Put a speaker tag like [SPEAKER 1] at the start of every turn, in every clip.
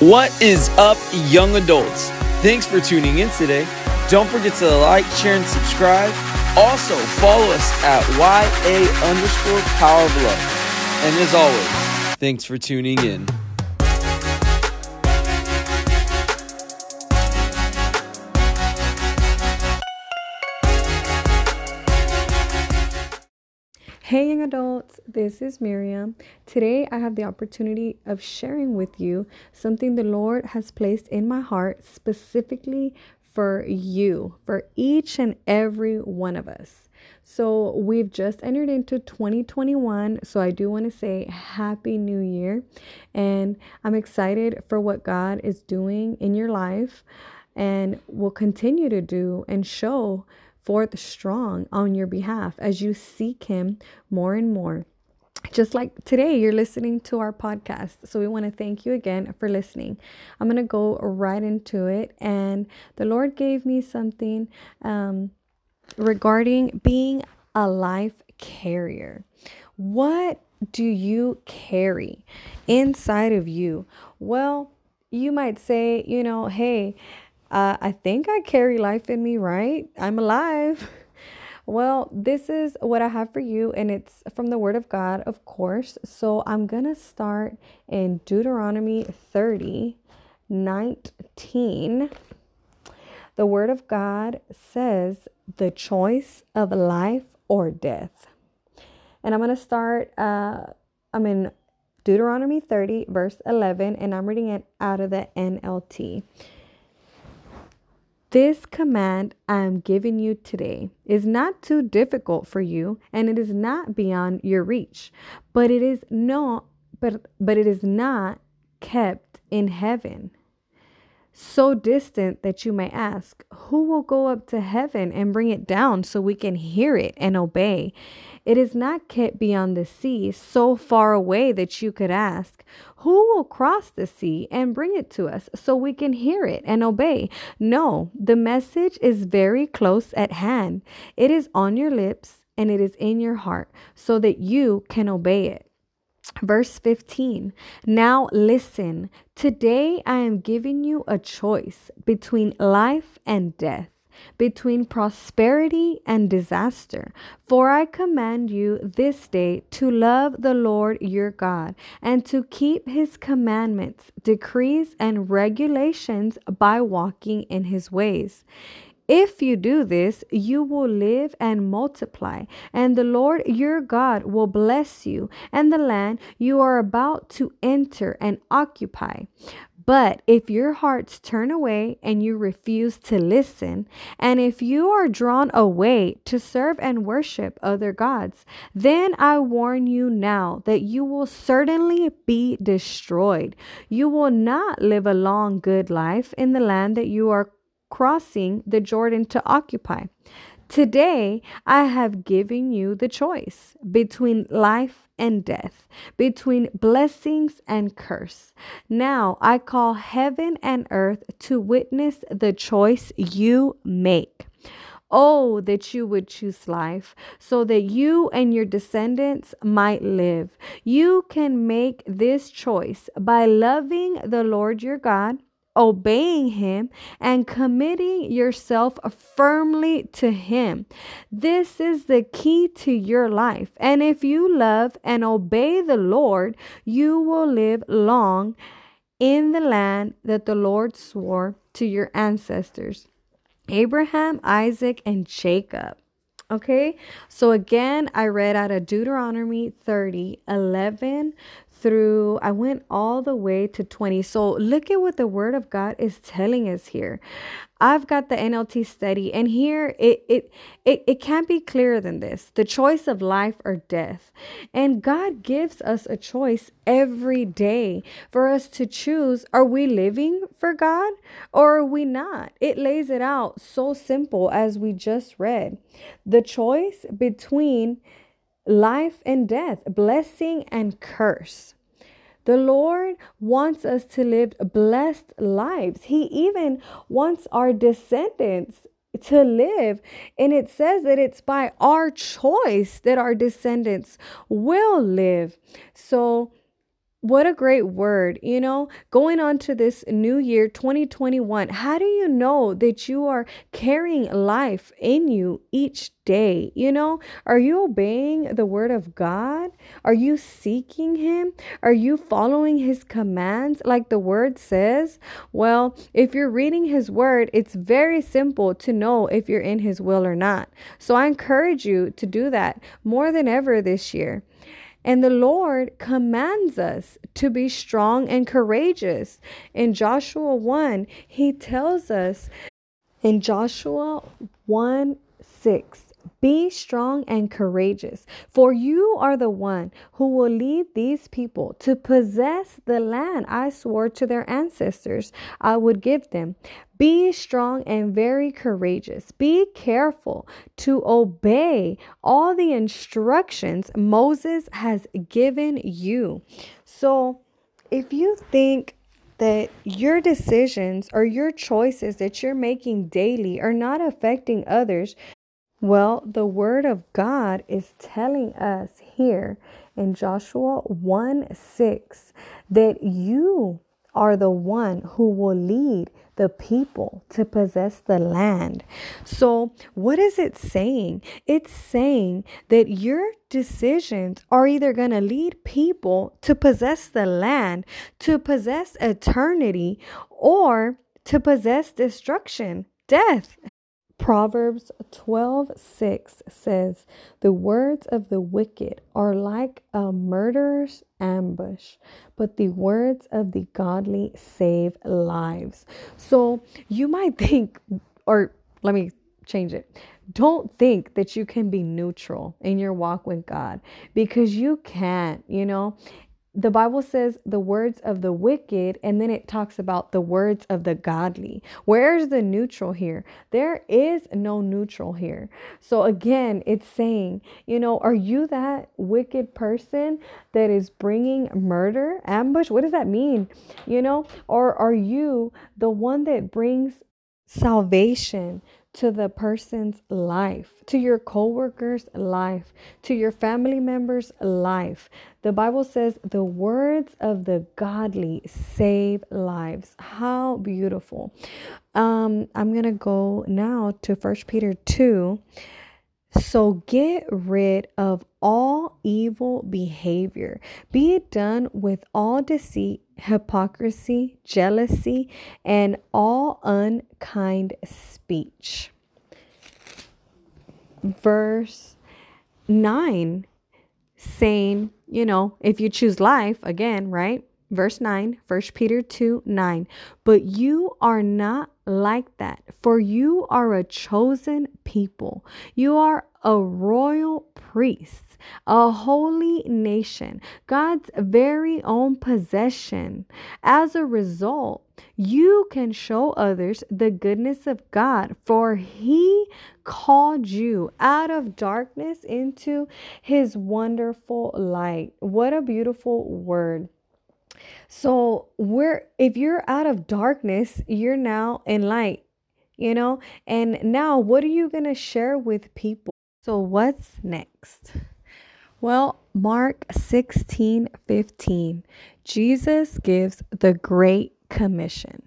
[SPEAKER 1] What is up, young adults? Thanks for tuning in today. Don't forget to like, share, and subscribe. Also, follow us at YA underscore power of love. And as always, thanks for tuning in.
[SPEAKER 2] Hey, young adults, this is Miriam. Today, I have the opportunity of sharing with you something the Lord has placed in my heart specifically for you, for each and every one of us. So, we've just entered into 2021. So, I do want to say Happy New Year. And I'm excited for what God is doing in your life and will continue to do and show forth strong on your behalf as you seek Him more and more. Just like today, you're listening to our podcast. So, we want to thank you again for listening. I'm going to go right into it. And the Lord gave me something um, regarding being a life carrier. What do you carry inside of you? Well, you might say, you know, hey, uh, I think I carry life in me, right? I'm alive. Well, this is what I have for you, and it's from the Word of God, of course. So I'm going to start in Deuteronomy 30 19. The Word of God says, the choice of life or death. And I'm going to start, uh, I'm in Deuteronomy 30, verse 11, and I'm reading it out of the NLT. This command I am giving you today is not too difficult for you and it is not beyond your reach, but it is not but but it is not kept in heaven. So distant that you may ask, who will go up to heaven and bring it down so we can hear it and obey? It is not kept beyond the sea, so far away that you could ask, Who will cross the sea and bring it to us so we can hear it and obey? No, the message is very close at hand. It is on your lips and it is in your heart so that you can obey it. Verse 15 Now listen, today I am giving you a choice between life and death between prosperity and disaster. For I command you this day to love the Lord your God and to keep his commandments, decrees, and regulations by walking in his ways. If you do this, you will live and multiply, and the Lord your God will bless you and the land you are about to enter and occupy. But if your hearts turn away and you refuse to listen, and if you are drawn away to serve and worship other gods, then I warn you now that you will certainly be destroyed. You will not live a long, good life in the land that you are crossing the Jordan to occupy. Today, I have given you the choice between life and death, between blessings and curse. Now I call heaven and earth to witness the choice you make. Oh, that you would choose life so that you and your descendants might live. You can make this choice by loving the Lord your God obeying Him and committing yourself firmly to Him. This is the key to your life. And if you love and obey the Lord, you will live long in the land that the Lord swore to your ancestors Abraham, Isaac, and Jacob. Okay, so again, I read out of Deuteronomy 30 11 through, I went all the way to 20. So look at what the word of God is telling us here. I've got the NLT study, and here it, it it it can't be clearer than this: the choice of life or death. And God gives us a choice every day for us to choose: are we living for God or are we not? It lays it out so simple as we just read. The choice between life and death, blessing and curse. The Lord wants us to live blessed lives. He even wants our descendants to live. And it says that it's by our choice that our descendants will live. So what a great word, you know, going on to this new year 2021. How do you know that you are carrying life in you each day? You know, are you obeying the word of God? Are you seeking Him? Are you following His commands like the word says? Well, if you're reading His word, it's very simple to know if you're in His will or not. So I encourage you to do that more than ever this year. And the Lord commands us to be strong and courageous. In Joshua 1, he tells us in Joshua 1 6, be strong and courageous, for you are the one who will lead these people to possess the land I swore to their ancestors I would give them. Be strong and very courageous. Be careful to obey all the instructions Moses has given you. So, if you think that your decisions or your choices that you're making daily are not affecting others, well, the word of God is telling us here in Joshua 1 6 that you are the one who will lead the people to possess the land. So, what is it saying? It's saying that your decisions are either going to lead people to possess the land, to possess eternity, or to possess destruction, death. Proverbs 12 6 says, The words of the wicked are like a murderer's ambush, but the words of the godly save lives. So you might think, or let me change it. Don't think that you can be neutral in your walk with God because you can't, you know the Bible says the words of the wicked, and then it talks about the words of the godly. Where's the neutral here? There is no neutral here. So, again, it's saying, you know, are you that wicked person that is bringing murder, ambush? What does that mean? You know, or are you the one that brings salvation to the person's life, to your coworker's life, to your family member's life. The Bible says the words of the godly save lives. How beautiful. Um, I'm to go now to First Peter 2. So get rid of all evil behavior. Be it done with all deceit, hypocrisy, jealousy, and all unkind speech. Verse 9 saying, you know, if you choose life, again, right? Verse 9, 1 Peter 2 9. But you are not like that, for you are a chosen people. You are a royal priest, a holy nation, God's very own possession. As a result, you can show others the goodness of God, for He called you out of darkness into His wonderful light. What a beautiful word. So, we're if you're out of darkness, you're now in light, you know? And now what are you going to share with people? So, what's next? Well, Mark 16 15, Jesus gives the Great Commission.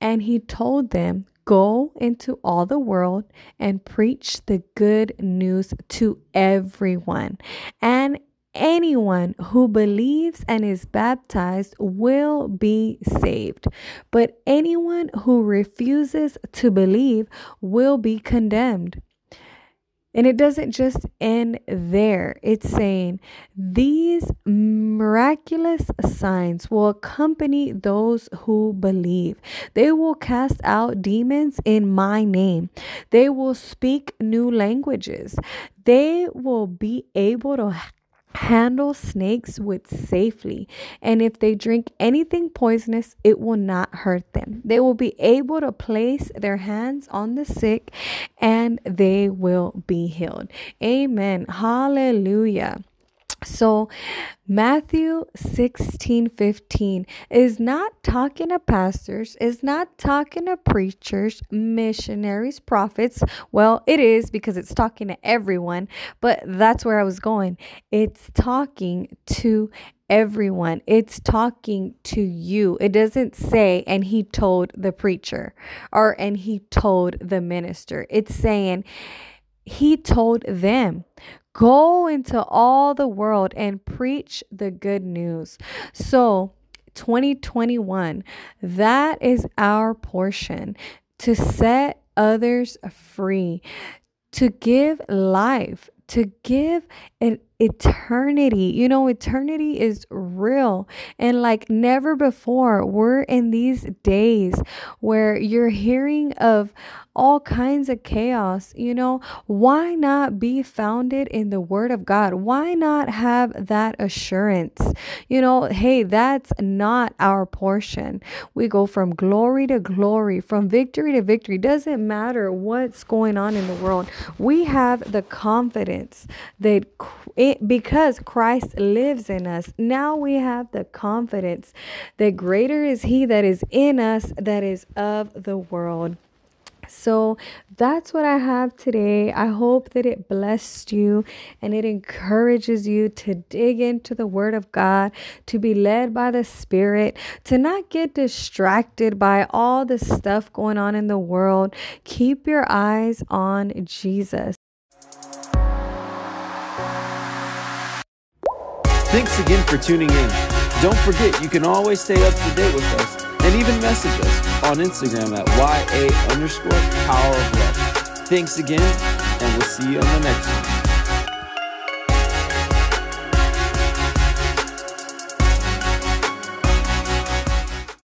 [SPEAKER 2] And he told them, Go into all the world and preach the good news to everyone. And anyone who believes and is baptized will be saved, but anyone who refuses to believe will be condemned. And it doesn't just end there. It's saying these miraculous signs will accompany those who believe. They will cast out demons in my name. They will speak new languages. They will be able to handle snakes with safely. And if they drink anything poisonous it will not hurt them. They will be able to place their hands on the sick and they will be healed. Amen. Hallelujah So, Matthew 16 15 is not talking to pastors, is not talking to preachers, missionaries, prophets. Well, it is because it's talking to everyone, but that's where I was going. It's talking to everyone. It's talking to you. It doesn't say, and he told the preacher or and he told the minister. It's saying, he told them, Go into all the world and preach the good news. So, 2021, that is our portion to set others free, to give life, to give an eternity. You know, eternity is real. And like never before, we're in these days where you're hearing of all kinds of chaos. You know, why not be founded in the Word of God? Why not have that assurance? You know, hey, that's not our portion. We go from glory to glory, from victory to victory. Doesn't matter what's going on in the world. We have the confidence that it, because Christ lives in us, now we have the confidence that greater is He that is in us that is of the world. So that's what I have today. I hope that it blessed you and it encourages you to dig into the Word of God, to be led by the Spirit, to not get distracted by all the stuff going on in the world. Keep your eyes on Jesus.
[SPEAKER 1] Thanks again for tuning in. Don't forget, you can always stay up to date with us and even message us on Instagram at YA underscore power of love. Thanks again, and we'll see you on the next one.